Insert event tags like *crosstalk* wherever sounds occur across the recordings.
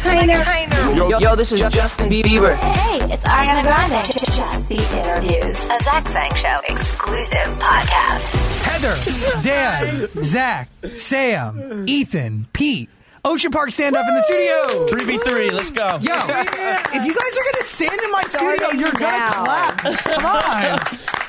Trainer. Yo, yo, this is Justin Bieber. Hey, it's Ariana Grande. Just the interviews. A Zach Sang Show exclusive podcast. Heather, Dan, Zach, Sam, Ethan, Pete. Ocean Park Standoff in the studio. 3v3, let's go. Yo, if you guys are going to stand in my studio, you're going to clap. Come on.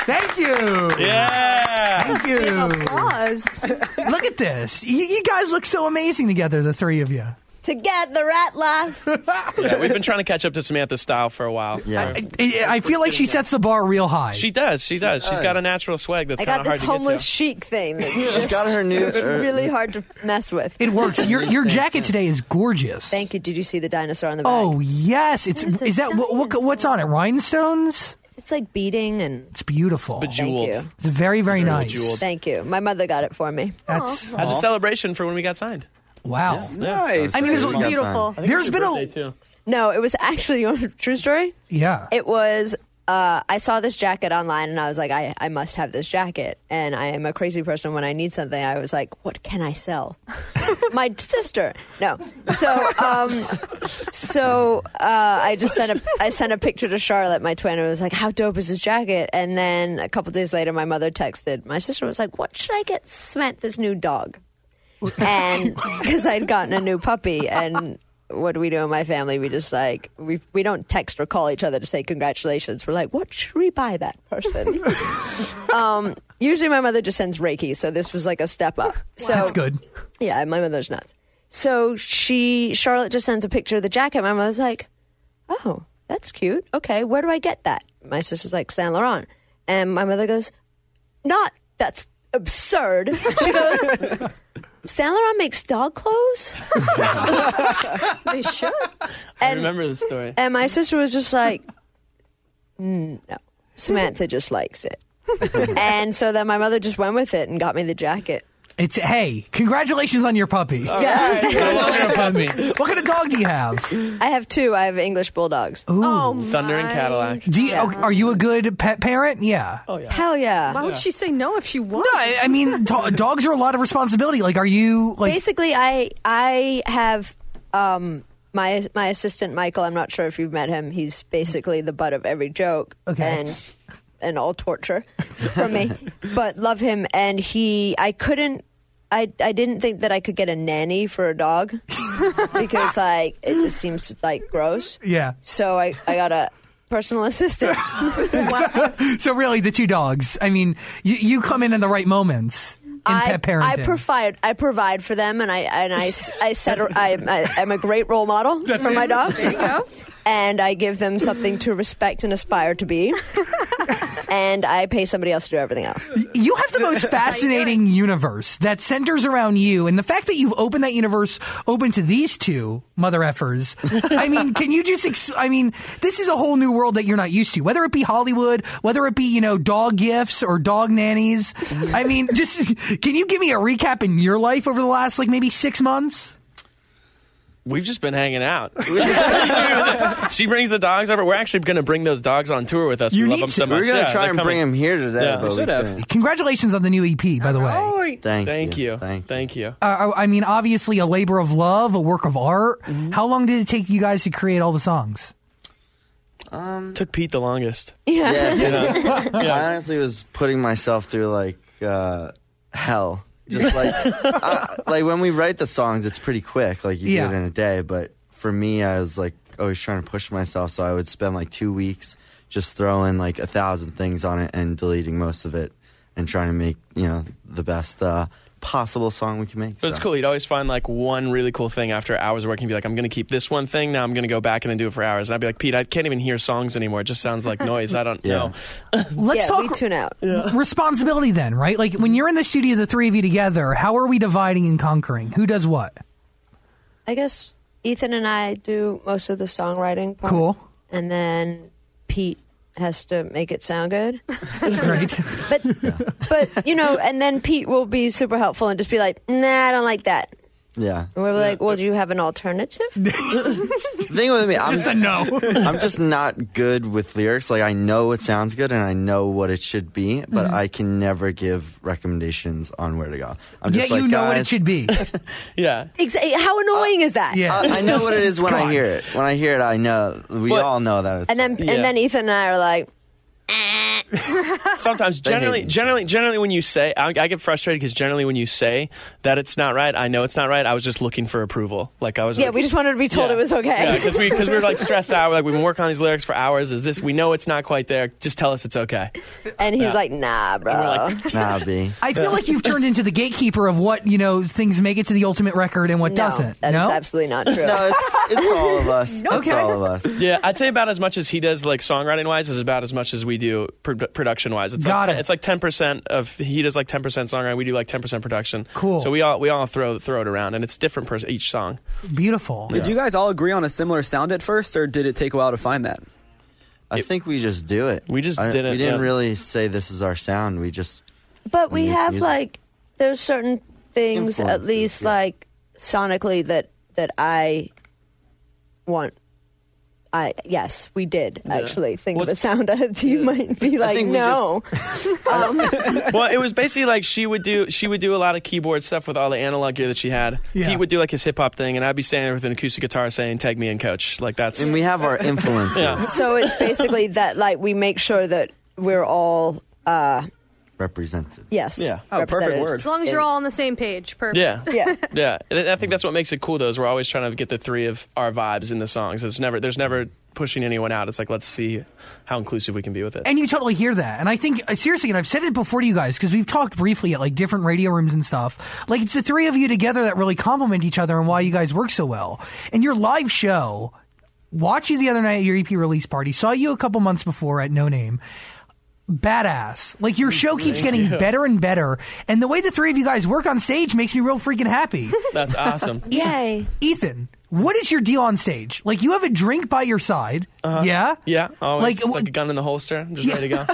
Thank you. Yeah. Thank you. Applause. Look at this. You, you guys look so amazing together, the three of you. Together at last. *laughs* yeah. We've been trying to catch up to Samantha's style for a while. Yeah. I, I feel like she sets the bar real high. She does. She does. She's got a natural swag that's I kind got of this hard to get homeless chic thing that's She's just got her new. er, *laughs* really hard to mess with. it works. Your your jacket today is gorgeous. Thank you. Did you see the dinosaur on the back? Oh yes, it's There's is that what, what what's on it? Rhinestones. It's like beating and It's beautiful. Bejeweled. Thank you. It's very very Very nice. bejeweled. Thank you. My mother got it for me. That's As a celebration for when we got signed. Wow. Nice. I mean, there's Got Beautiful. time. there's been a too. No, it was actually you want a true story. yeah. It was. Uh, I saw this jacket online and I was like, I, I must have this jacket. And I am a crazy person. When I need something, I was like, what can I sell? *laughs* My sister. No. So, um, so uh, I just sent a I sent a picture to Charlotte, my twin, and was like, how dope is this jacket? And then a couple days later, my mother texted. My sister was like, what should I get Smith this new dog? And *laughs* because I'd gotten a new puppy and what do we do in my family? We just like we we don't text or call each other to say congratulations. We're like, what should we buy that person? *laughs* um, usually, my mother just sends Reiki, so this was like a step up. So That's good. Yeah, my mother's nuts. So she Charlotte just sends a picture of the jacket. My mother's like, oh, that's cute. Okay, where do I get that? My sister's like Saint Laurent, and my mother goes, not that's absurd. She goes. Saint Laurent makes dog clothes. *laughs* They should. I And remember the story. and my sister was just like, "Mm, no, Samantha just likes it. *laughs* and so then my mother just went with it and got me the jacket. It's hey, congratulations on your puppy. Yeah. what kind of dog do you have? I have two. I have English bulldogs. Oh, Thunder and my. Cadillac. Do you, Are you a good pet parent? Yeah. Oh yeah. Hell yeah. Why would she say no if she won? No, I, I mean do- dogs are a lot of responsibility. Like, are you like? Basically, I I have um my my assistant Michael. I'm not sure if you've met him. He's basically the butt of every joke Okay. and and all torture from me. But love him, and he. I couldn't. I I didn't think that I could get a nanny for a dog because *laughs* like it just seems like gross. yeah. So I I got a personal assistant. *laughs* So really, the two dogs. I mean, you you come in in the right moments in I, pet parenting. I provide I provide for them, and I and I s- I set a- I, I am a great role model for my dogs. *laughs* And I give them something to respect and aspire to be. *laughs* and I pay somebody else to do everything else. You have the most *laughs* fascinating universe that centers around you, and the fact that you've opened that universe open to these two mother effers. I mean, can you just? Ex- I mean, this is a whole new world that you're not used to. Whether it be Hollywood, whether it be you know dog gifts or dog nannies. I mean, just can you give me a recap in your life over the last like maybe six months? We've just been hanging out. *laughs* she brings the dogs over. We're actually going to bring those dogs on tour with us. You we love need them so much. We were gonna Yeah, try they're and bring them here today, Yeah, but we should have. Congratulations on the new EP, by the way. Thank, Thank you. Thank you. Thank you. Uh, I mean, obviously, a labor of love, a work of art. Mm-hmm. How long did it take you guys to create all the songs? Took Pete the longest. *laughs* Yeah. Yeah, You know? *laughs* I honestly was putting myself through like uh, hell. Just like uh, like when we write the songs, it's pretty quick. Like you Yeah. do it in a day. But for me, I was like always trying to push myself, so I would spend like two weeks just throwing like a thousand things on it and deleting most of it and trying to make you know the best uh, possible song we can make. But it's cool. You'd always find like one really cool thing after hours of working. You'd be like, I'm going to keep this one thing. Now I'm going to go back in and do it for hours. And I'd be like, Pete, I can't even hear songs anymore. It just sounds like *laughs* noise. I don't Yeah. know. *laughs* Let's yeah, talk we tune out. responsibility then, right? Like when you're in the studio, the three of you together, how are we dividing and conquering? Who does what? I guess Ethan and I do most of the songwriting part. Cool. And then Pete has to make it sound good. *laughs* Right. But but you know, and then Pete will be super helpful and just be like, "Nah, I don't like that." Yeah. And we were like, well, do you have an alternative? *laughs* The thing with me, I'm Just a no. I'm just not good with lyrics. Like I know it sounds good and I know what it should be, but Mm-hmm. I can never give recommendations on where to go. I'm Yet just like, you know what it "Guys, should be. *laughs* Yeah. Exa- How annoying is that? Yeah. I, I know what it is It's when gone. I hear it. When I hear it, I know. We But- all know that. It's And then Yeah. and then Ethan and I are like, *laughs* Sometimes, generally, generally, generally, when you say, I, I get frustrated because generally, when you say that it's not right, I know it's not right. I was just looking for approval. Like I was. yeah, like, we just wanted to be told Yeah. it was Yeah, okay. because we because we were like *laughs* stressed out. We're like we've been working on these lyrics for hours. Is this? We know it's not quite there. Just tell us it's okay. and he's Yeah. like, nah, bro. we're like, *laughs* nah, B. I feel like you've turned into the gatekeeper of what you know things make it to the ultimate record and what no, doesn't. that is no, absolutely not true. No, it's, it's all of us. Okay. It's all of us. Yeah, I'd say about as much as he does, like songwriting wise, is about as much as we do pro- production wise. It's Got like it. It's like ten percent of he does like ten percent songwriting. We do like ten percent production. Cool. So we all we all throw throw it around, and it's different per each song. beautiful. Did you guys all agree on a similar sound at first, or did it take a while to find that? I think we just do it. We just I- didn't. We didn't yeah. really say this is our sound. We just But we Music- have music. like there's certain things at least yeah. like sonically that that I want. I yes, we did actually think of a sound that *laughs* you might be like, think we no. *laughs* *laughs* well, it was basically like she would do she would do a lot of keyboard stuff with all the analog gear that she had. Yeah. He would do like his hip hop thing, and I'd be standing with an acoustic guitar saying "Tag me in, coach." Like that's and we have our influences Yeah. so it's basically that like we make sure that we're all uh represented. yes Yeah. Oh, perfect word. As long as you're all on the same page, perfect. yeah. *laughs* yeah *laughs* Yeah, and I think that's what makes it cool. Though, is we're always trying to get the three of our vibes in the songs. It's never there's never pushing anyone out. It's like let's see how inclusive we can be with it. And you totally hear that. And I think, uh, seriously, and I've said it before to you guys, because we've talked briefly at like different radio rooms and stuff. Like, it's the three of you together that really complement each other and why you guys work so well. And your live show, watched you the other night at your EP release party, saw you a couple months before at No Name. Badass. Like, your show keeps getting better and better. And the way the three of you guys work on stage makes me real freaking happy. *laughs* That's awesome. yay Ethan, what is your deal on stage? Like, you have a drink by your side. Yeah? Yeah, always. Like, it's like a gun in the holster. I'm just Yeah. ready to go. *laughs*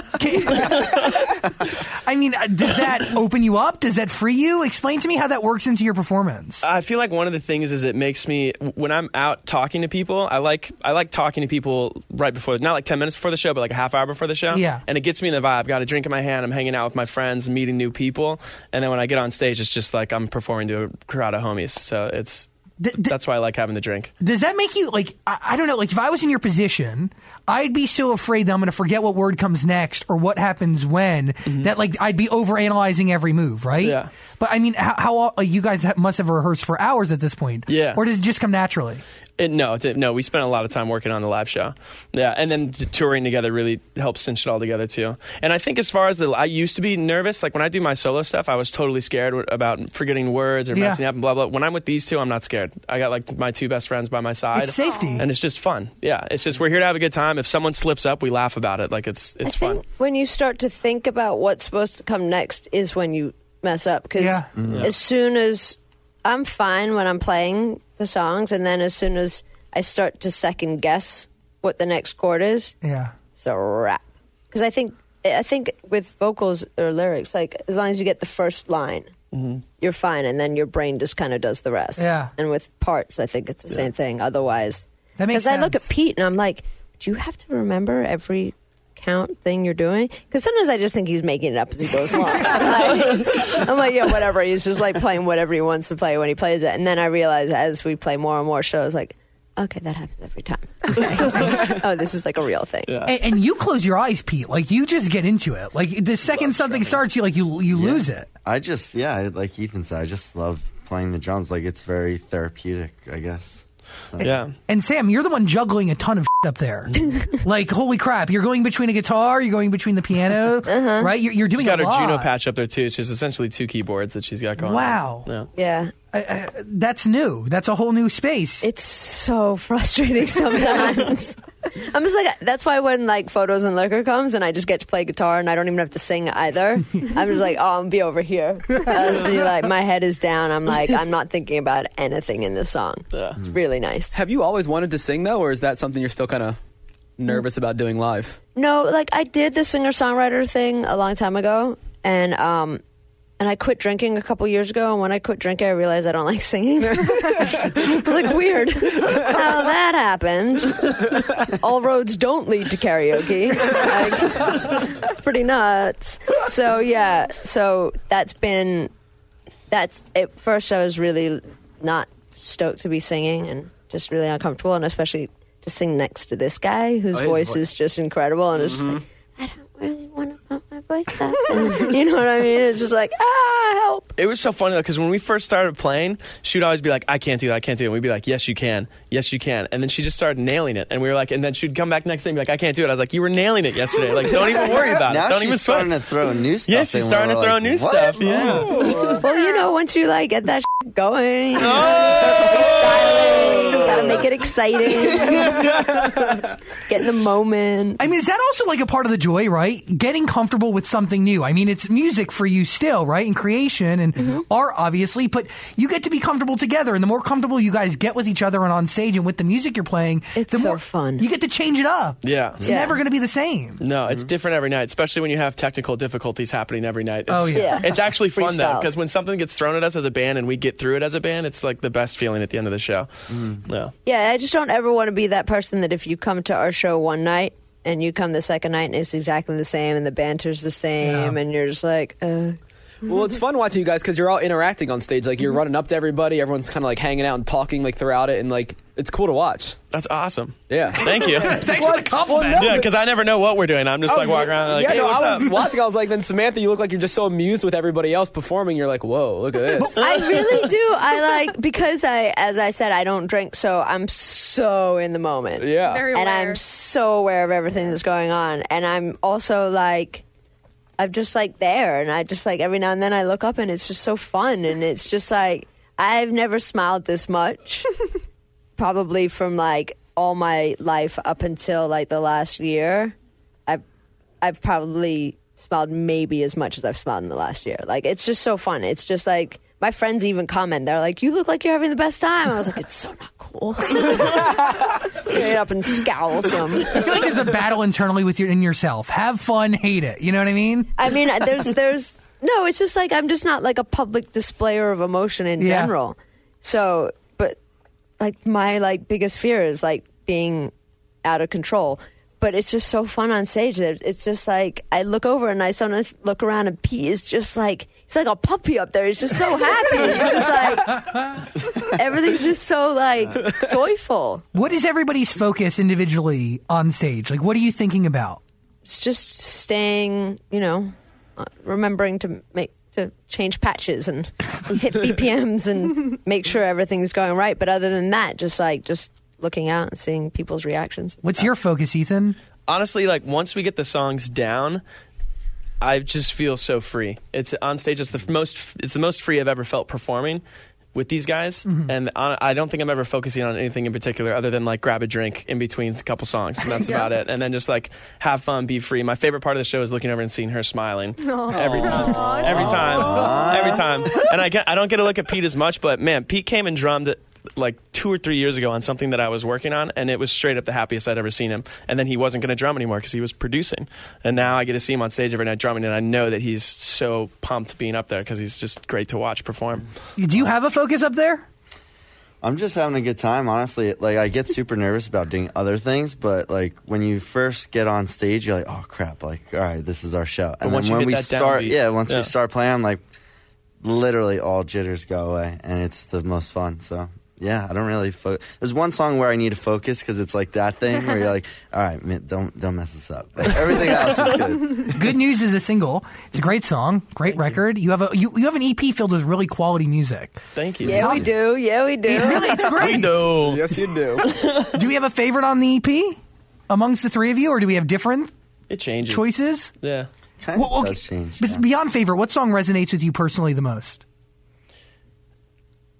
I mean, uh, does that open you up? Does that free you? Explain to me how that works into your performance. I feel like one of the things is it makes me when I'm out talking to people. I like I like talking to people right before, not like ten minutes before the show, but like a half hour before the show. Yeah. and it gets me in the vibe. Got a drink in my hand. I'm hanging out with my friends, meeting new people, and then when I get on stage, it's just like I'm performing to a crowd of homies. So it's D- d- that's why I like having the drink. Does that make you like? I, I don't know. Like, if I was in your position, I'd be so afraid that I'm going to forget what word comes next or what happens when mm-hmm. that like I'd be over analyzing every move, right? Yeah. But I mean, how, how like, you guys ha- must have rehearsed for hours at this point, Yeah. Or does it just come naturally? It, no, it no, we spent a lot of time working on the live show. Yeah, and then t- touring together really helps cinch it all together too. And I think as far as the, I used to be nervous. Like when I do my solo stuff, I was totally scared w- about forgetting words or Yeah. messing up and blah blah. When I'm with these two, I'm not scared. I got like my two best friends by my side. It's safety. and it's just fun. Yeah, it's just we're here to have a good time. If someone slips up, we laugh about it. Like it's I it's fun. think when you start to think about what's supposed to come next is when you mess up because Yeah. as soon as I'm fine when I'm playing the songs, and then as soon as I start to second guess what the next chord is, Yeah. it's a wrap. Because I think I think with vocals or lyrics, like as long as you get the first line, mm-hmm. you're fine, and then your brain just kind of does the rest. Yeah. And with parts, I think it's the same thing. Otherwise, That makes because I look at. Pete and I'm like, do you have to remember every count thing you're doing? Because sometimes I just think he's making it up as he goes along. I'm like, I'm like, yeah, whatever. He's just like playing whatever he wants to play when he plays it. And then I realize as we play more and more shows, like, okay, that happens every time. Okay. *laughs* oh, this is like a real thing. Yeah. And, and you close your eyes, Pete. Like you just get into it. Like the second something starts, you like you you lose it. I just yeah, like Ethan said, I just love playing the drums. Like it's very therapeutic, I guess. So, Yeah. And Sam, you're the one juggling a ton of up there. *laughs* like holy crap, you're going between a guitar, you're going between the piano, Uh-huh. right? You're, you're doing She's got a her lot. Juno patch up there too. She's essentially two keyboards that she's got going. on. Wow. Yeah. Yeah. That's new. That's a whole new space. It's so frustrating sometimes. *laughs* I'm just like that's why when like photos and liquor comes and I just get to play guitar and I don't even have to sing either. *laughs* I'm just like, oh, I'm be over here. I'll be like, my head is down. I'm like, I'm not thinking about anything in this song. Yeah. It's really nice. Have you always wanted to sing though, or is that something you're still kind of nervous about doing live? No, like I did the singer songwriter thing a long time ago, and um, and I quit drinking a couple years ago. And when I quit drinking, I realized I don't like singing. *laughs* it's like weird how that happened. All roads don't lead to karaoke. Like, it's pretty nuts. So yeah, so that's been that's at first I was really not stoked to be singing and just really uncomfortable, and especially to sing next to this guy whose Oh, voice vo- is just incredible, and it's just like I don't really want to put my voice up. *laughs* you know what I mean? It's just like ah, help. It was so funny though because when we first started playing, she would always be like, "I can't do that. I can't do it." And we'd be like, "Yes, you can. Yes, you can." And then she just started nailing it, and we were like, and then she'd come back next day and be like, "I can't do it." I was like, "You were nailing it yesterday. Like, don't even worry about now it. Don't she's even starting sweat." to throw new stuff. Yeah, she's starting to throw like, new "What?" stuff. Yeah. Well, you know, once you like get that *laughs* shit going, you start freestyling, gotta make it exciting. *laughs* Get in the moment. I mean, is that also like a part of the joy, right? Getting comfortable with something new. I mean, it's music for you still, right? And creation and Mm-hmm. art, obviously, but you get to be comfortable together. And the more comfortable you guys get with each other and on stage and with the music you're playing, It's the so more fun. You get to change it up. Yeah. It's Yeah. never going to be the same. No, it's different every night, especially when you have technical difficulties happening every night. It's, Oh, yeah. Yeah. It's actually fun though, because when something gets thrown at us as a band and we get through it as a band, it's like the best feeling at the end of the show. Yeah. Yeah, I just don't ever want to be that person that if you come to our show one night and you come the second night and it's exactly the same and the banter's the same Yeah. and you're just like, uh, Well, it's fun watching you guys because you're all interacting on stage. Like you're mm-hmm. running up to everybody, everyone's kind of like hanging out and talking like throughout it, and like it's cool to watch. That's awesome. Yeah. Thank you. *laughs* Thanks for the compliment. yeah, because I never know what we're doing. I'm just like oh, walking around like, yeah, hey, no, what's I was up? watching. I was like, then Samantha, you look like you're just so amused with everybody else performing. You're like, whoa, look at this. I really *laughs* do. I like because I, as I said, I don't drink, so I'm so in the moment. yeah. Very and aware. I'm so aware of everything that's going on. And I'm also like, I'm just like there, and I just like every now and then I look up, and it's just so fun, and it's just like I've never smiled this much, *laughs* probably from like all my life up until like the last year. I've I've probably smiled maybe as much as I've smiled in the last year. Like it's just so fun. It's just like my friends even comment. They're like, "You look like you're having the best time." I was like, "It's so not cool." *laughs* Get up and scowl some. I feel like there's a battle internally with your in yourself. Have fun, hate it. You know what I mean? I mean, there's there's no. It's just like I'm just not like a public displayer of emotion in Yeah. general. So, but like my like biggest fear is like being out of control. But it's just so fun on stage. that It's just like I look over and I sometimes look around and Pete is just like he's like a puppy up there. He's just so happy. He's just like everything's just so like joyful. What is everybody's focus individually on stage? Like, what are you thinking about? it's just staying, you know, uh, remembering to make to change patches and hit *laughs* BPMs and make sure everything's going right. But other than that, just like just looking out and seeing people's reactions. What's your focus, Ethan? honestly, like once we get the songs down, I just feel so free. It's on stage. It's the f- most. It's the most free I've ever felt performing with these guys, mm-hmm. and on, I don't think I'm ever focusing on anything in particular other than like grab a drink in between a couple songs, and that's *laughs* about it. And then just like have fun, be free. My favorite part of the show is looking over and seeing her smiling every time, every time, every time. And I get, I don't get to look at Pete as much, but man, Pete came and drummed like two or three years ago on something that I was working on, and it was straight up the happiest I'd ever seen him. And then he wasn't going to drum anymore because he was producing. And now I get to see him on stage every night drumming, and I know that he's so pumped being up there because he's just great to watch perform. Do you have a focus up there? I'm just having a good time, honestly. Like I get super nervous about doing other things, but like when you first get on stage, you're like, "Oh crap!" Like, all right, this is our show. And once then you when hit we that start, downbeat, yeah, once yeah. we start playing, I'm like, literally all jitters go away, and it's the most fun. So yeah, I don't really. Fo- There's one song where I need to focus because it's like that thing where you're like, *laughs* "All right, man, don't don't mess this up." Like, everything else is good. *laughs* Good news is a single. It's a great song, great record. You have a you, you have an EP filled with really quality music. Thank you. Yeah, we do. Yeah, we do. It really, it's *laughs* great. we do. yes, you do. Do we have a favorite on the EP amongst the three of you, or do we have different It changes. choices? Yeah. Kind of Well, okay. does change. Yeah. Beyond favorite, what song resonates with you personally the most?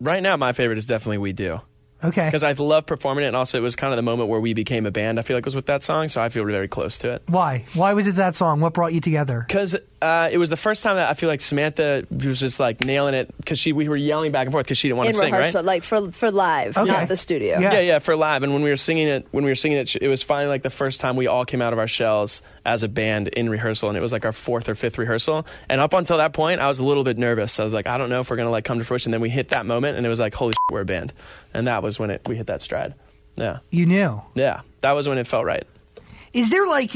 Right now, my favorite is definitely We Do. Okay. Because I love performing it, and also it was kind of the moment where we became a band. I feel like it was with that song, so I feel very close to it. Why? Why was it that song? What brought you together? Because uh, it was the first time that I feel like Samantha was just like nailing it because she we were yelling back and forth because she didn't want to sing, rehearsal, right? like for for live, Okay. not the studio. Yeah. Yeah, yeah, for live. And when we were singing it, when we were singing it, it was finally like the first time we all came out of our shells as a band in rehearsal, and it was like our fourth or fifth rehearsal. And up until that point, I was a little bit nervous. I was like, I don't know if we're gonna like come to fruition. Then we hit that moment, and it was like, holy, shit, we're a band, and that was when it we hit that stride. Yeah, You knew. yeah, that was when it felt right. Is there like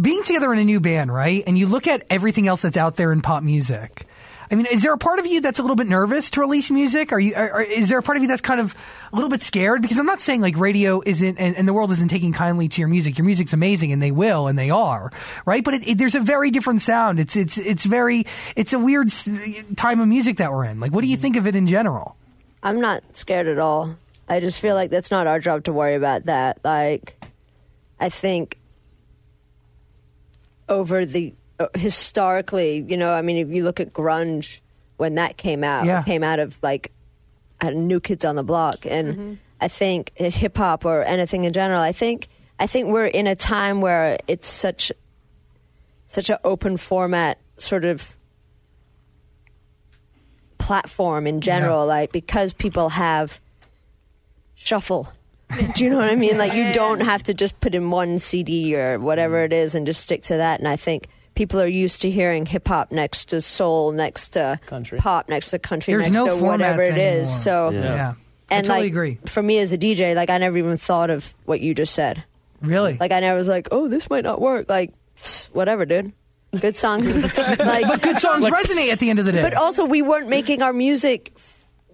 being together in a new band, right? And you look at everything else that's out there in pop music. I mean, is there a part of you that's a little bit nervous to release music? Are you? Are, is there a part of you that's kind of a little bit scared? Because I'm not saying like radio isn't and, and the world isn't taking kindly to your music. Your music's amazing, and they will, and they are, right? But it, it, there's a very different sound. It's it's it's very it's a weird time of music that we're in. Like, what do you think of it in general? I'm not scared at all. I just feel like that's not our job to worry about that. Like, I think over the Uh, historically, you know, I mean, if you look at grunge when that came out, Yeah. it came out of like New Kids on the Block, and mm-hmm. I think uh, hip hop or anything in general. I think I think we're in a time where it's such such an open format sort of platform in general, Yeah. like because people have shuffle. Do you know what I mean? Like you don't have to just put in one CD or whatever mm. it is and just stick to that. And I think people are used to hearing hip hop next to soul, next to Country. pop, next to country, There's next no to whatever formats it is. anymore. So Yeah. Yeah, I totally like agree. for me as a DJ, like I never even thought of what you just said. Really? Like I never was like, oh, this might not work. Like whatever, dude. Good song. *laughs* like but good songs resonate at the end of the day. but also, we weren't making our music.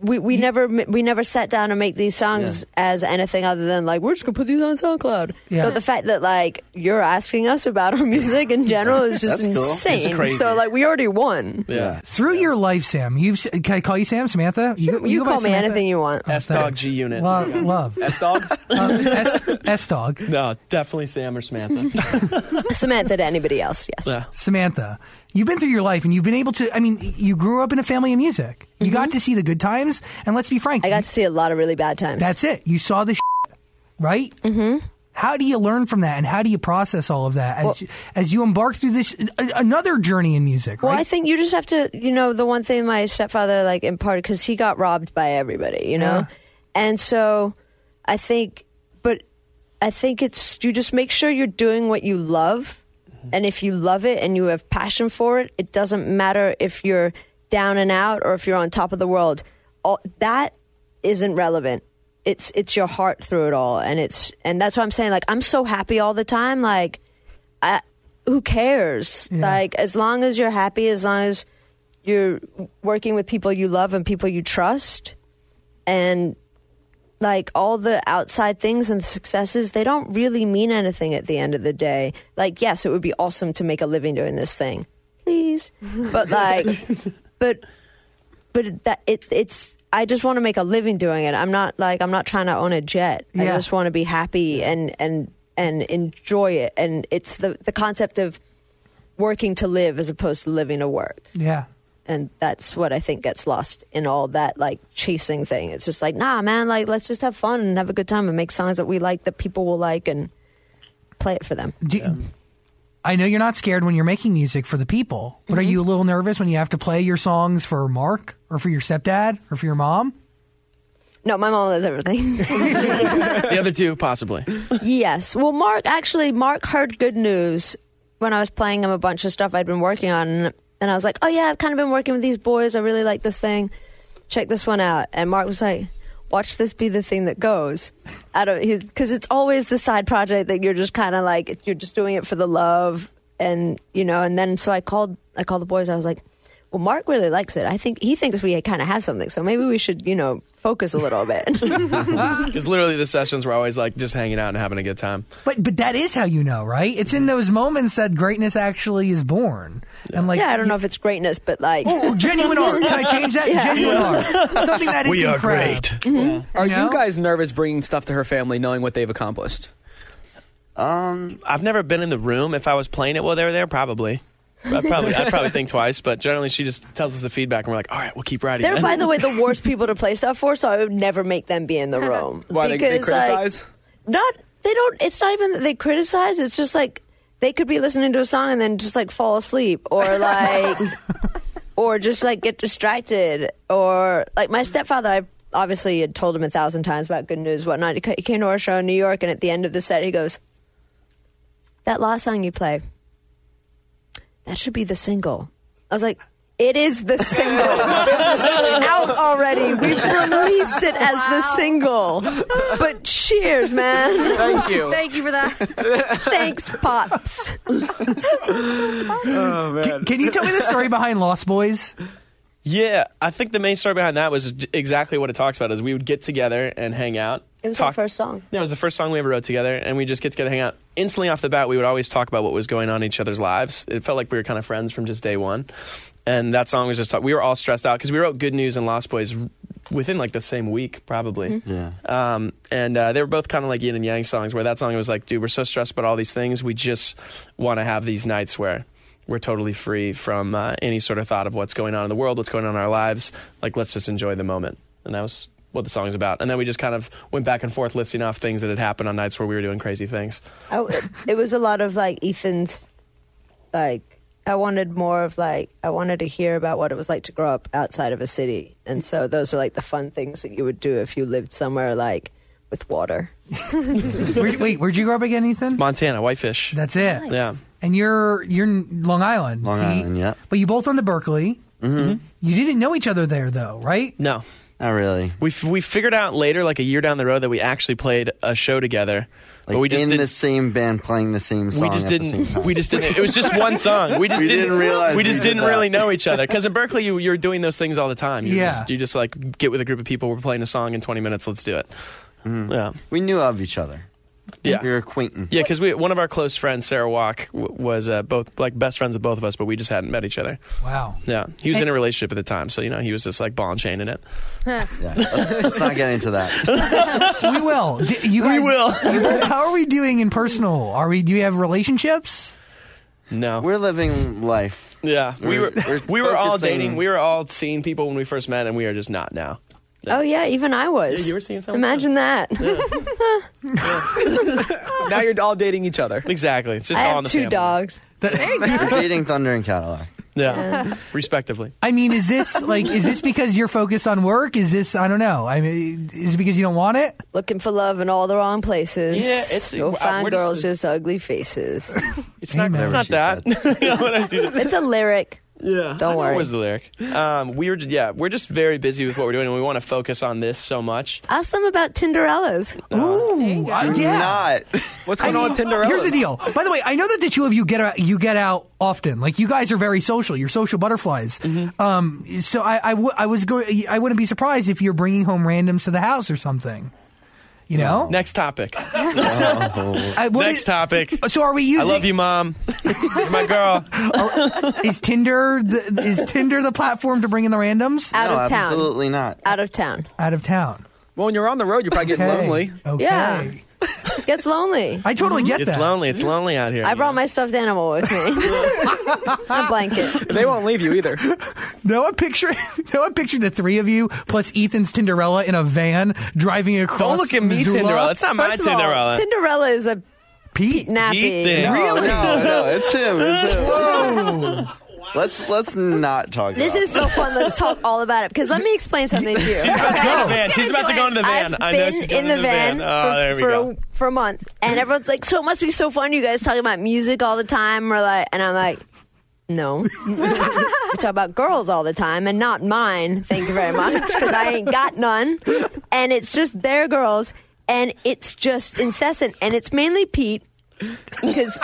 We, we never we never sat down and make these songs as anything other than like we're just gonna put these on SoundCloud. Yeah. So the fact that like you're asking us about our music in general is just *laughs* That's cool. insane. It's crazy. So like we already won. Yeah. Through your life, Sam, you've can I call you Sam, Samantha? You, go by call me Samantha? anything you want. S dog. G unit. Love, love. S dog. Uh, *laughs* S, S dog. No, definitely Sam or Samantha. *laughs* Samantha to anybody else. Yes. yeah. Samantha, you've been through your life and you've been able to. I mean, you grew up in a family of music. You got to see the good times, and let's be frank, Mm-hmm. I got to see a lot of really bad times. that's it. You saw the shit, right? Mm-hmm. How do you learn from that, and how do you process all of that as as you embark through this another journey in music? Well, right? I think you just have to, you know, the one thing my stepfather like imparted because he got robbed by everybody, you know, Yeah. and so I think, but I think it's you just make sure you're doing what you love, and if you love it and you have passion for it, it doesn't matter if you're down and out or if you're on top of the world. All that isn't relevant. It's it's your heart through it all, and it's and that's what I'm saying. Like I'm so happy all the time. Like I, who cares? Yeah. Like as long as you're happy, as long as you're working with people you love and people you trust, and like all the outside things and successes, they don't really mean anything at the end of the day. Like yes, it would be awesome to make a living doing this thing, please, *laughs* but like, but but that it it's. I just want to make a living doing it. I'm not like I'm not trying to own a jet. I just want to be happy and and and enjoy it. And it's the the concept of working to live as opposed to living to work. yeah. And that's what I think gets lost in all that like chasing thing. It's just like, nah, man, like let's just have fun and have a good time and make songs that we like that people will like and play it for them. Do, I know you're not scared when you're making music for the people, but are Mm-hmm. you a little nervous when you have to play your songs for Mark or for your stepdad or for your mom? No, my mom does everything. *laughs* The other two, possibly. Yes. Well, Mark actually, Mark heard good news when I was playing him a bunch of stuff I'd been working on, and I was like, "Oh yeah, I've kind of been working with these boys. I really like this thing. Check this one out." And Mark was like, "Watch this be the thing that goes." Out of because it's always the side project that you're just kind of like you're just doing it for the love, and you know. And then so I called, I called the boys. I was like. Well, Mark really likes it. I think he thinks we kind of have something, so maybe we should, you know, focus a little bit. *laughs* Because literally the sessions were always like just hanging out and having a good time. But but that is how you know, right? It's in those moments that greatness actually is born. And like yeah, I don't know if it's greatness, but like, Oh, genuine art. Can I change that? *laughs* Yeah. Genuine art. Something that is We are incredible. great. Are You know? you guys nervous bringing stuff to her family, knowing what they've accomplished? Um, I've never been in the room. If I was playing it while they were there, probably. I'd probably, I'd probably think twice, but generally she just tells us the feedback and we're like, all right, we'll keep writing. They're, it." by the way, the worst *laughs* people to play stuff for, so I would never make them be in the *laughs* room. Why they, they like, criticize? not, they don't, it's not even that they criticize, it's just like, they could be listening to a song and then just like fall asleep or *laughs* like, or just like get distracted or like my stepfather, I obviously had told him a thousand times about good news, whatnot. He he came to our show in New York and at the end of the set, he goes, that last song you play, that should be the single. I was like, it is the single. it's *laughs* out already. We've released it as the single. But cheers, man. Thank you. Thank you for that. *laughs* Thanks, Pops. *laughs* oh man. Can you tell me the story behind Lost Boys? Yeah, I think the main story behind that was exactly what it talks about. Is we would get together and hang out. It was talk- our first song. Yeah, it was the first song we ever wrote together, and we just get together, and hang out. Instantly off the bat, we would always talk about what was going on in each other's lives. It felt like we were kind of friends from just day one. And that song was just we were all stressed out because we wrote "Good News" and "Lost Boys" within like the same week, probably. Yeah. Um, and uh, they were both kind of like yin and yang songs. Where that song was like, "Dude, we're so stressed about all these things. We just want to have these nights where." We're totally free from uh, any sort of thought of what's going on in the world, what's going on in our lives. Like, let's just enjoy the moment. And that was what the song's about. And then we just kind of went back and forth listing off things that had happened on nights where we were doing crazy things. I, it was a lot of like Ethan's, like, I wanted more of like, I wanted to hear about what it was like to grow up outside of a city. And so those are like the fun things that you would do if you lived somewhere like with water. *laughs* Where, wait, where'd you grow up again, Ethan? Montana, Whitefish. That's it. Yeah. And you're you're in Long Island. Long He- Island, yeah. But you both went to Berkeley. Mm-hmm. You didn't know each other there, though, right? No. Not really. We, f- we figured out later, like a year down the road, that we actually played a show together. Like but we just in didn't. the same band playing the same song. we just at didn't. same time. We just didn't. It was just one *laughs* song. We just We didn't, didn't realize We we just did didn't that. really know each other *laughs* because in Berkeley, you, you're doing those things all the time. You Yeah. Just, you just like get with a group of people. We're playing a song in 20 minutes. Let's do it. Mm-hmm. Yeah. We knew of each other. Yeah. We were acquaintance. Yeah, because we one of our close friends, Sarah Walk, w- was uh, both like best friends of both of us, but we just hadn't met each other. Wow. Yeah, he was in a relationship at the time, so you know he was just like ball and chain in it. *laughs* Yeah. *laughs* Let's, let's not get into that. *laughs* we will. D- You guys, We will. how are we doing in personal? Are we? Do you have relationships? No, We're living life. yeah, we were We're- we're we were all focusing- dating. We were all seeing people when we first met, and we are just not now. Oh, yeah, even I was. Yeah, you were seeing someone? Imagine that. *laughs* *laughs* now you're all dating each other. Exactly, it's just I all in have the two family. dogs. *laughs* We're dating Thunder and Cadillac. Yeah, respectively. I mean, is this like? Is this because you're focused on work? Is this? I don't know. I mean, is it because you don't want it? Looking for love in all the wrong places. Yeah, it's- no uh, fine we're just- girls, just ugly faces. It's not. Amen. It's not that. You know what I do? it's a lyric. Yeah, Don't I worry. It was the lyric. Um, we were yeah, we're just very busy with what we're doing, and we want to focus on this so much. Ask them about Tinderellas. Ooh, uh, yeah. Not. *laughs* What's I going on mean, with Tinder? Here's the deal. By the way, I know that the two of you get out, you get out often. Like you guys are very social. You're social butterflies. Mm-hmm. Um, so I, I, w- I was going. I wouldn't be surprised if you're bringing home randoms to the house or something. You know. Next topic. *laughs* I- oh. uh, what Next is- topic. So are we using? I love you, mom. You're my girl. *laughs* Is Tinder the, is Tinder the platform to bring in the randoms Out no, of town. absolutely not. Out of town. out of town? Well, when you're on the road, you're probably getting Okay. lonely. Okay. Yeah. Gets lonely. I totally get it. It's that. lonely. It's lonely out here. I brought know? my stuffed animal with me. *laughs* a blanket. They won't leave you either. *laughs* No, I picture, *laughs* no, I picture the three of you plus Ethan's Tinderella in a van driving across. Don't look at me, Missoula. Tinderella. It's not my First of all, Tinderella. Tinderella is a Pete. nappy. Pete thing. No, Really? No, no, it's him. It's him. Let's let's not talk. About this about is so fun. Let's talk *laughs* all about it. Because let me explain something to you. She's about to go in the van. She's about to go into the van. I've I know been she's in the into van, Oh, for, for. A, for a month, and everyone's like, "So it must be so fun. You guys talking about music all the time?" Or like, and I'm like, "No, *laughs* we talk about girls all the time, and not mine. Thank you very much, because I ain't got none, and it's just their girls, and it's just incessant, and it's mainly Pete." Because,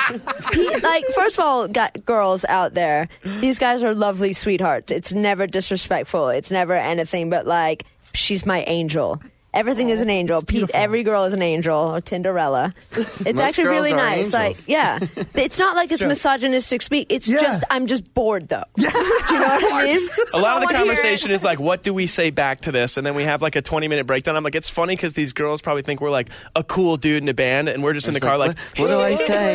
like, first of all, girls out there. These guys are lovely sweethearts. It's never disrespectful. It's never anything but like, she's my angel. Everything is an angel. Pete, every girl is an angel or Tinderella. It's Most actually girls really are nice. angels. Like, yeah, *laughs* it's not like it's misogynistic speak. It's Yeah. just I'm just bored though. Yeah. *laughs* Do you know what I mean? *laughs* A lot of the conversation is like, what do we say back to this? And then we have like a 20 minute breakdown. I'm like, it's funny because these girls probably think we're like a cool dude in a band, and we're just in the car like, like, what, what do I say?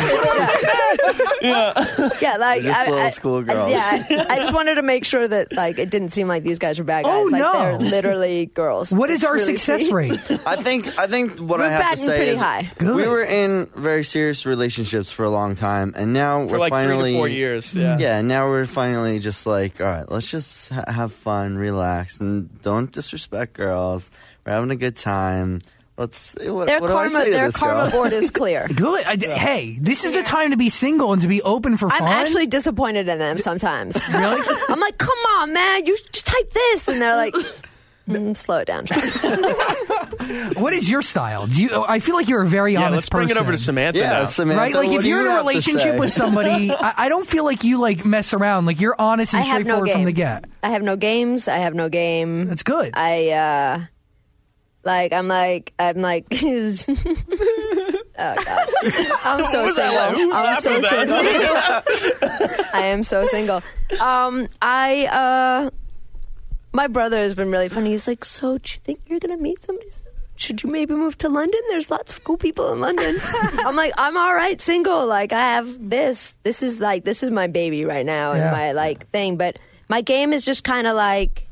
Yeah, like They're just I, little I- school I- girls. yeah, I, I just wanted to make sure that like it didn't seem like these guys were bad guys. Oh, like no. they're literally girls. What is It's our really success sweet. Rate? I think I think what We're I have to batting say pretty is high. Good. we were in very serious relationships for a long time, and now for we're like finally three to four years. Yeah. Mm-hmm. Yeah, now we're finally just like, all right, let's just ha- have fun, relax, and don't disrespect girls. We're having a good time. Let's see. What, Their what do I karma, say to their this karma girl? board is clear. *laughs* Good. I, Hey, this is the time to be single and to be open for fun. I'm fun. actually disappointed in them sometimes. *laughs* really. I'm like, come on, man, you just type this, and they're like, mm, slow it down, *laughs* What is your style? Do you? I feel like you're a very Yeah, honest let's bring it over to Samantha. Yeah, now. Samantha. Right, like what if you're you in a relationship with somebody, *laughs* I, I don't feel like you like mess around. Like you're honest and I have no straightforward from the get. I have no games. I have no game. That's good. I uh like I'm like I'm like *laughs* oh god I'm so single I'm so single I am so single um I uh my brother has been really funny he's like so do you think you're gonna meet somebody soon? should you maybe move to London there's lots of cool people in London *laughs* I'm like I'm all right single like I have this this is like this is my baby right now and Yeah. my like thing but my game is just kind of like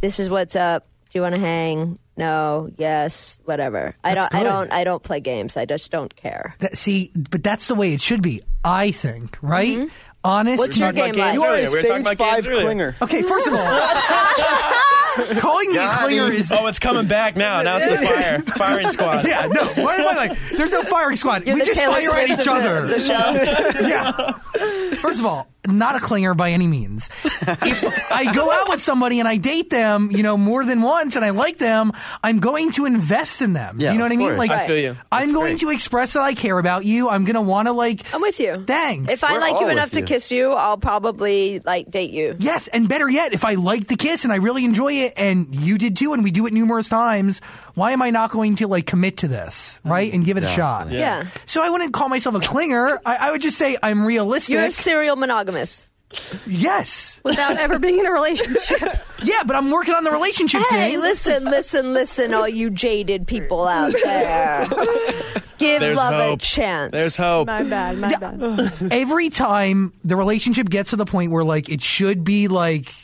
this is what's up. Do you want to hang? No, yes, whatever. I don't. I don't. I don't play games. I just don't care. That, see, but that's the way it should be. I think, right? Mm-hmm. Honest. What's your talking game about like? You are oh, a We were talking stage about games five earlier. clinger. Okay, first of all, *laughs* *laughs* *laughs* calling me a clinger is. Oh, it's coming back now. Now it's the *laughs* fire firing squad. Yeah, no. Why am I like? There's no firing squad. You're we just Taylor fire at each of the- other. The, show. *laughs* yeah. First of all, not a clinger by any means. If I go out with somebody and I date them, you know, more than once and I like them, I'm going to invest in them. Yeah, you know what of I mean? course. Like I feel you. I'm going to express that I care about you. I'm going to want to like I'm with you. Thanks. If I We're like all you with enough to you. kiss you, I'll probably like date you. Yes, and better yet, if I like the kiss and I really enjoy it and you did too and we do it numerous times, why am I not going to like commit to this, right? And give it a shot. Yeah. So I wouldn't call myself a clinger. I, I would just say I'm realistic. You're a serial monogamist. yes. without ever being in a relationship. *laughs* Yeah, but I'm working on the relationship Hey, thing. listen, listen, listen, all you jaded people out there. Give There's love hope. a chance. There's hope. my bad, my bad. Every time the relationship gets to the point where like it should be like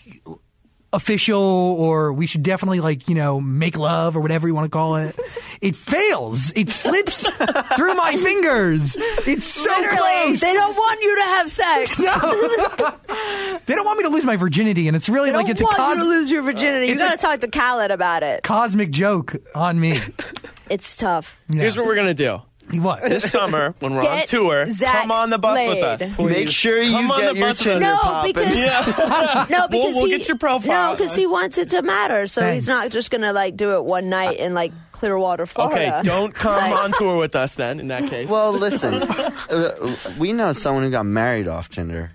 official or we should definitely like, you know, make love or whatever you want to call it. It fails. It slips *laughs* through my fingers. It's so Literally, close. they don't want you to have sex. *laughs* no. *laughs* They don't want me to lose my virginity, and it's really They like don't it's a, want cos- you to lose your virginity. You it's got a- to talk to Khaled about it. cosmic joke on me. It's tough. Here's what we're gonna do. What? This summer, when we're on tour, Zach come on the bus laid. with us. Make sure you Come on get the your bus with us. Tinder No, popping. because Yeah. *laughs* no, because we'll he, get your profile. No, because he wants it to matter. So Thanks. he's not just gonna like do it one night in like Clearwater, Florida. Okay, don't *laughs* come Like- on tour with us then. In that case, Well, listen, *laughs* uh, we know someone who got married off Tinder.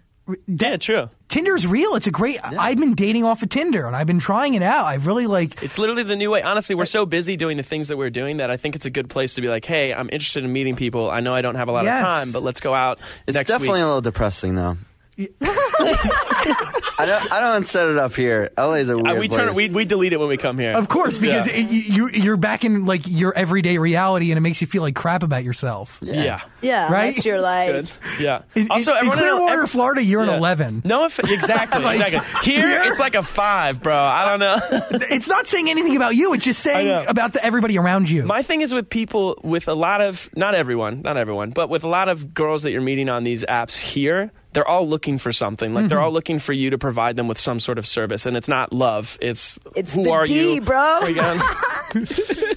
Yeah, true. Tinder's real. It's a great. I've been dating off of Tinder, and I've been trying it out. I've really like. It's literally the new way. Honestly, we're so busy doing the things that we're doing that I think it's a good place to be like, hey, I'm interested in meeting people. I know I don't have a lot Yes. of time, but let's go out It's next definitely week. a little depressing, though. *laughs* *laughs* I don't. I don't set it up here. LA's a weird Uh, we turn place. we we delete it when we come here. Of course, because Yeah. it, you you're back in like your everyday reality, and it makes you feel like crap about yourself. yeah. yeah, Right? unless you're like, Good. Yeah. *laughs* In, also, in, in Clearwater, every- Florida, you're yeah. an 11. No, if, *laughs* exactly, Like, exactly. Here, here? it's like a five, bro. I don't know. *laughs* It's not saying anything about you. It's just saying about the, everybody around you. My thing is with people, with a lot of, not everyone, not everyone, but with a lot of girls that you're meeting on these apps here, they're all looking for something. Like Mm-hmm. they're all looking for you to provide them with some sort of service, and it's not love. It's It's who the are D, you, bro. Are you *laughs*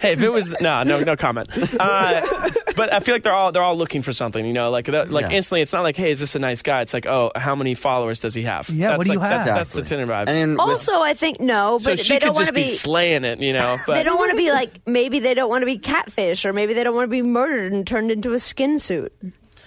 hey, if it was no, no, no comment. Uh, but I feel like they're all they're all looking for something. You know, like like Yeah. instantly, it's not like, hey, is this a nice guy? It's like, oh, how many followers does he have? Yeah, That's what do you like- That's, have? that's the Tinder vibe. And in, with- also, I think no, so but she they could don't want to be be. slaying it, you know. *laughs* But they don't want to be like maybe they don't want to be catfish or maybe they don't want to be murdered and turned into a skin suit.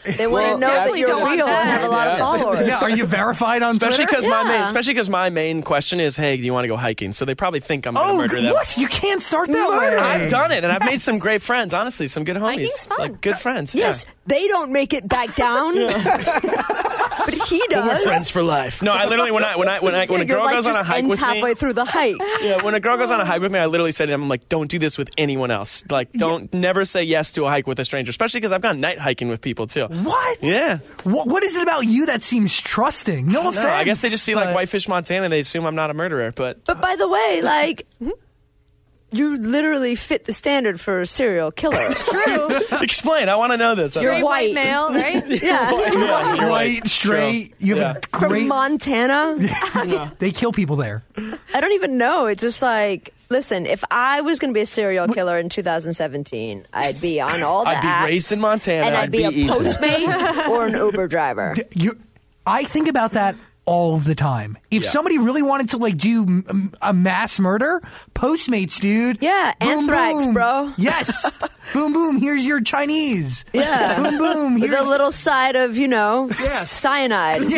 *laughs* They want Well, to know that definitely you're don't real and have a lot of followers. yeah, are you verified on Especially Twitter? because my main, especially because my main question is, hey, do you want to go hiking? So they probably think I'm going to Oh, murder them. what? You can't start that Murder. way. I've done it, and I've made some great friends. Honestly, some good homies, Hiking's fun. like good friends. Yes, they don't make it back *laughs* down, but he yeah. does. we're friends for life. No, I literally when I when I when I when a girl life goes on a just hike ends with halfway me. through the hike. Yeah, when a girl goes on a hike with me, I literally say to them, I'm like, don't do this with anyone else. Like, don't never say yes to a hike with a stranger, especially because I've gone night hiking with people too. What? Yeah. What, what is it about you that seems trusting? No offense. No, I guess they just see like Whitefish Montana and they assume I'm not a murderer. But But by the way, like you literally fit the standard for a serial killer. It's true. *laughs* explain. I want to know this. You're white. white male, right? yeah. *laughs* Yeah, you're White, straight. You have Yeah. a From great. Montana. *laughs* they kill people there. I don't even know. It's just like Listen, if I was going to be a serial killer in 2017, I'd be on all the I'd be apps, raised in Montana. and I'd, I'd be, be a Ethan. Postmate or an Uber driver. You, I think about that all of the time. If Yeah. somebody really wanted to like do m- a mass murder, Postmates, dude. Yeah, anthrax, bro. Yes. *laughs* boom, boom. Here's your Chinese. Yeah. Boom, boom. With Here's a little side of, you know, cyanide. *laughs* *laughs*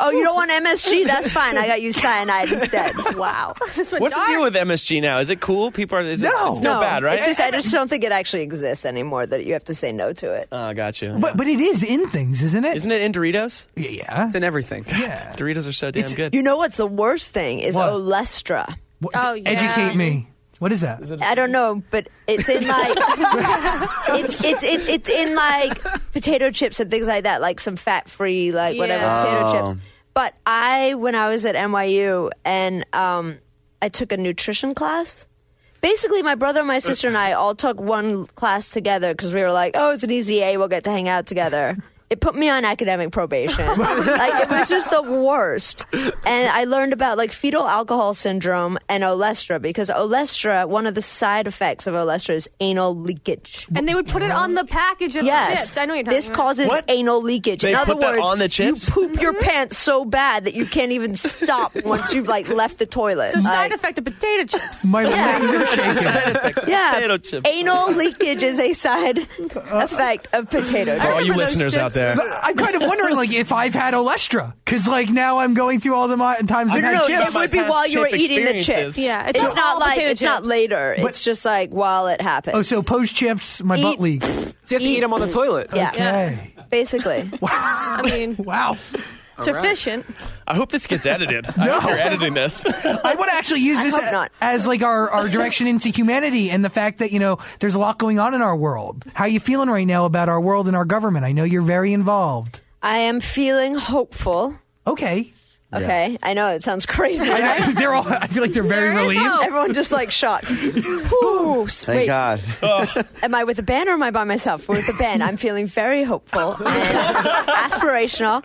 oh, you don't want MSG? That's fine. I got you cyanide instead. Wow. What's the deal with MSG now? Is it cool? People are. Is it, No. it's no, bad, right? It's just I just don't think it actually exists anymore. That you have to say no to it. Ah, oh, got you. But but it is in things, isn't it? Isn't it in Doritos? yeah. It's in everything. Yeah. Doritos are so damn It's- good. You know what's the worst thing is What? Olestra. What- Oh, yeah. Educate me. What is that? I don't know, but it's in like *laughs* it's it's it's it's in like potato chips and things like that, like some fat free, like whatever potato Oh. chips. But I, when I was at NYU, and um, I took a nutrition class. Basically, my brother, my sister, and I all took one class together because we were like, "Oh, it's an easy A. We'll get to hang out together." It put me on academic probation. *laughs* like it was just the worst. And I learned about like fetal alcohol syndrome and Olestra because Olestra, one of the side effects of Olestra is anal leakage. And they would put it on the package of the Yes, chips. I know you're talking this about. causes What? anal leakage. They In other put that words, on the chips? you poop your mm-hmm. pants so bad that you can't even stop *laughs* once you've like left the toilet. It's a side Like, effect of potato chips. My legs are shaking. yeah, Potato chips. anal leakage is a side uh, effect of potato For all chips. you remember those listeners out chips. There. But I'm kind of wondering, like, if I've had Olestra, because like now I'm going through all the mi- times No, I've no, had no. chips. It would be while you were eating the experiences. chips. Yeah, it's, it's not like potato it's not later. But- it's just like while it happens. Oh, so post chips, my butt leaks. So you have to eat them on the toilet. yeah, Okay. basically. *laughs* I mean, Wow. It's efficient. I hope this gets edited. *laughs* I hope you're editing this. *laughs* I want to actually use I this hope a- not. as like our, our direction into humanity and the fact that, you know, there's a lot going on in our world. How are you feeling right now about our world and our government? I know you're very involved. I am feeling hopeful. Okay. Okay, I know it sounds crazy. I right? know, *laughs* they're all, I feel like they're very There is relieved. hope. Everyone just like shocked. *laughs* Whew, Thank wait, God. *laughs* am I with a band or am I by myself? We're with the band. I'm feeling very hopeful and aspirational,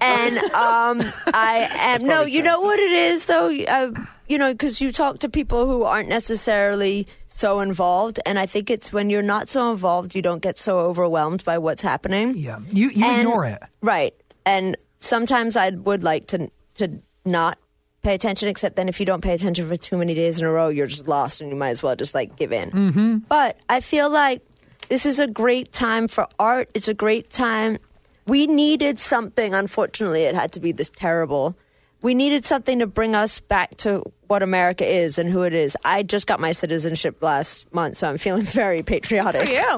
and um, I am. No, you know what it is though. Uh, you know, because you talk to people who aren't necessarily so involved, and I think it's when you're not so involved, you don't get so overwhelmed by what's happening. Yeah. You, you And- ignore it. Right. And sometimes I would like to to not pay attention, except then if you don't pay attention for too many days in a row, you're just lost and you might as well just like give in. Mm-hmm. But I feel like this is a great time for art. It's a great time. We needed something. Unfortunately, it had to be this terrible. We needed something to bring us back to what America is and who it is. I just got my citizenship last month, so I'm feeling *laughs* very patriotic. Yeah.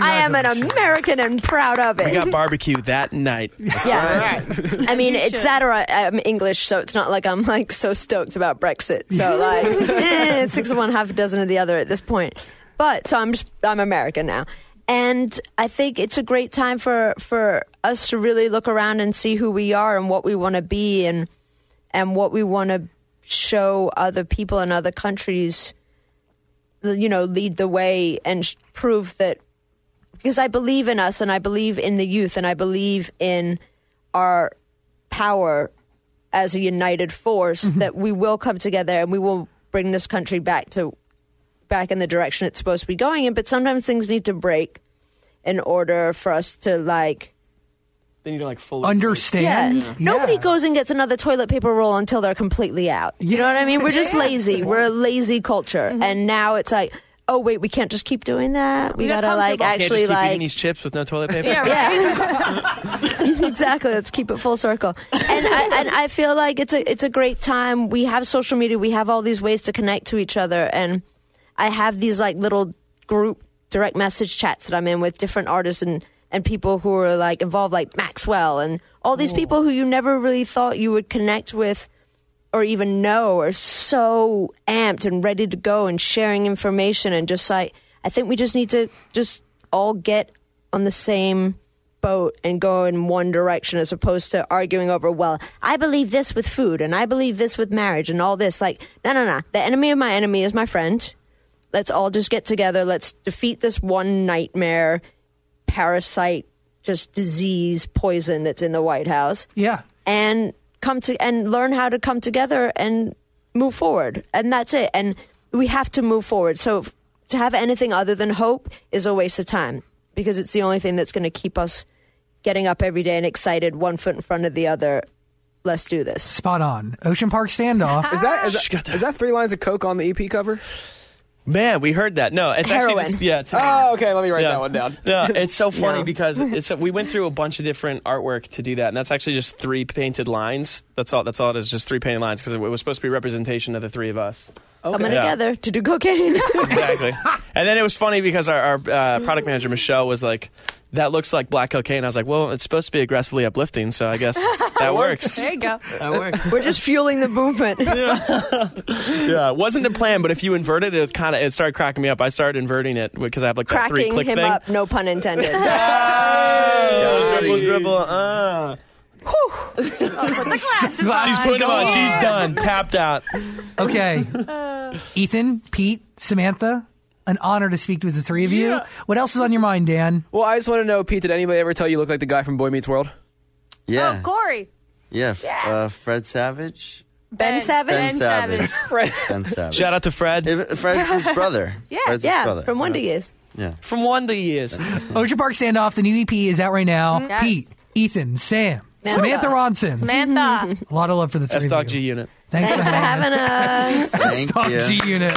I am an American and proud of it. We got barbecue that night. *laughs* Yeah. I mean, You it's should. that or I, I'm English, so it's not like I'm like so stoked about Brexit. So *laughs* like, eh, six of one, half a dozen of the other at this point. But so I'm just I'm American now, and I think it's a great time for for us to really look around and see who we are and what we want to be and and what we want to show other people in other countries. You know, lead the way and prove that because I believe in us and I believe in the youth and I believe in our power as a united force mm-hmm. that we will come together and we will bring this country back to back in the direction it's supposed to be going in but sometimes things need to break in order for us to like They need to like fully yeah, Understand? nobody goes and gets another toilet paper roll until they're completely out you know what i mean we're just *laughs* lazy we're a lazy culture mm-hmm. and now it's like oh wait we can't just keep doing that we, We got gotta like comfortable. Just actually keep like eating these chips with no toilet *laughs* paper. Yeah, right. Yeah, *laughs* exactly. Let's keep it full circle. And I, and I feel like it's a it's a great time. We have social media. We have all these ways to connect to each other, and I have these like little group direct message chats that I'm in with different artists and and people who are like involved, like Maxwell and all these people who you never really thought you would connect with or even know are so amped and ready to go and sharing information and just like I think we just need to just all get on the same boat and go in one direction as opposed to arguing over well I believe this with food and I believe this with marriage and all this. Like no no no. The enemy of my enemy is my friend. Let's all just get together. Let's defeat this one nightmare parasite just disease poison that's in the White House Yeah. and come to and learn how to come together and move forward and that's it and we have to move forward. So to have anything other than hope is a waste of time because it's the only thing that's going to keep us getting up every day and excited, one foot in front of the other. Let's do this. Spot on. Ocean Park standoff. Is that is that, that. Is that three lines of coke on the EP cover? Man, we heard that. No, it's actually Heroin. just, yeah. It's Oh, okay. Let me write yeah. that one down. *laughs* Yeah, it's so funny No. because *laughs* it's we went through a bunch of different artwork to do that, and that's actually just three painted lines. That's all. That's all it is. Just three painted lines because it was supposed to be representation of the three of us. Coming Yeah. together to do cocaine. *laughs* Exactly. and then it was funny because our, our uh, product manager Michelle was like, "That looks like black cocaine." I was like, "Well, it's supposed to be aggressively uplifting, so I guess *laughs* that works." There you go. That works. We're just fueling the movement. *laughs* Yeah, it wasn't the plan, but if you inverted it, it kind of it started cracking me up. I started inverting it because I have like that three Cracking click him thing. up, no pun intended. Oh, dribble, dribble, uh. *laughs* Glasses She's on. putting them on. She's done. Tapped out. Okay. Ethan, Pete, Samantha, an honor to speak with the three of you. What else is on your mind, Dan? Well, I just want to know, Pete. Did anybody ever tell you you look like the guy from Boy Meets World? Yeah. Oh, Corey. yeah. f- Uh, Fred Savage. Ben Savage? Ben Savage. *laughs* Fred. Ben Savage. Shout out to Fred If- Fred's his *laughs* brother. Yeah, Fred's his Yeah, brother. from Wonder Years. Yeah. from Wonder Years. *laughs* Ocean Park Standoff, the new EP is out right now. Yes. Pete, Ethan, Sam, Samantha Ronson. Samantha. A lot of love for the three S of Dog you. G Unit. Thanks, Thanks for having us. Thank Dog you. G Unit.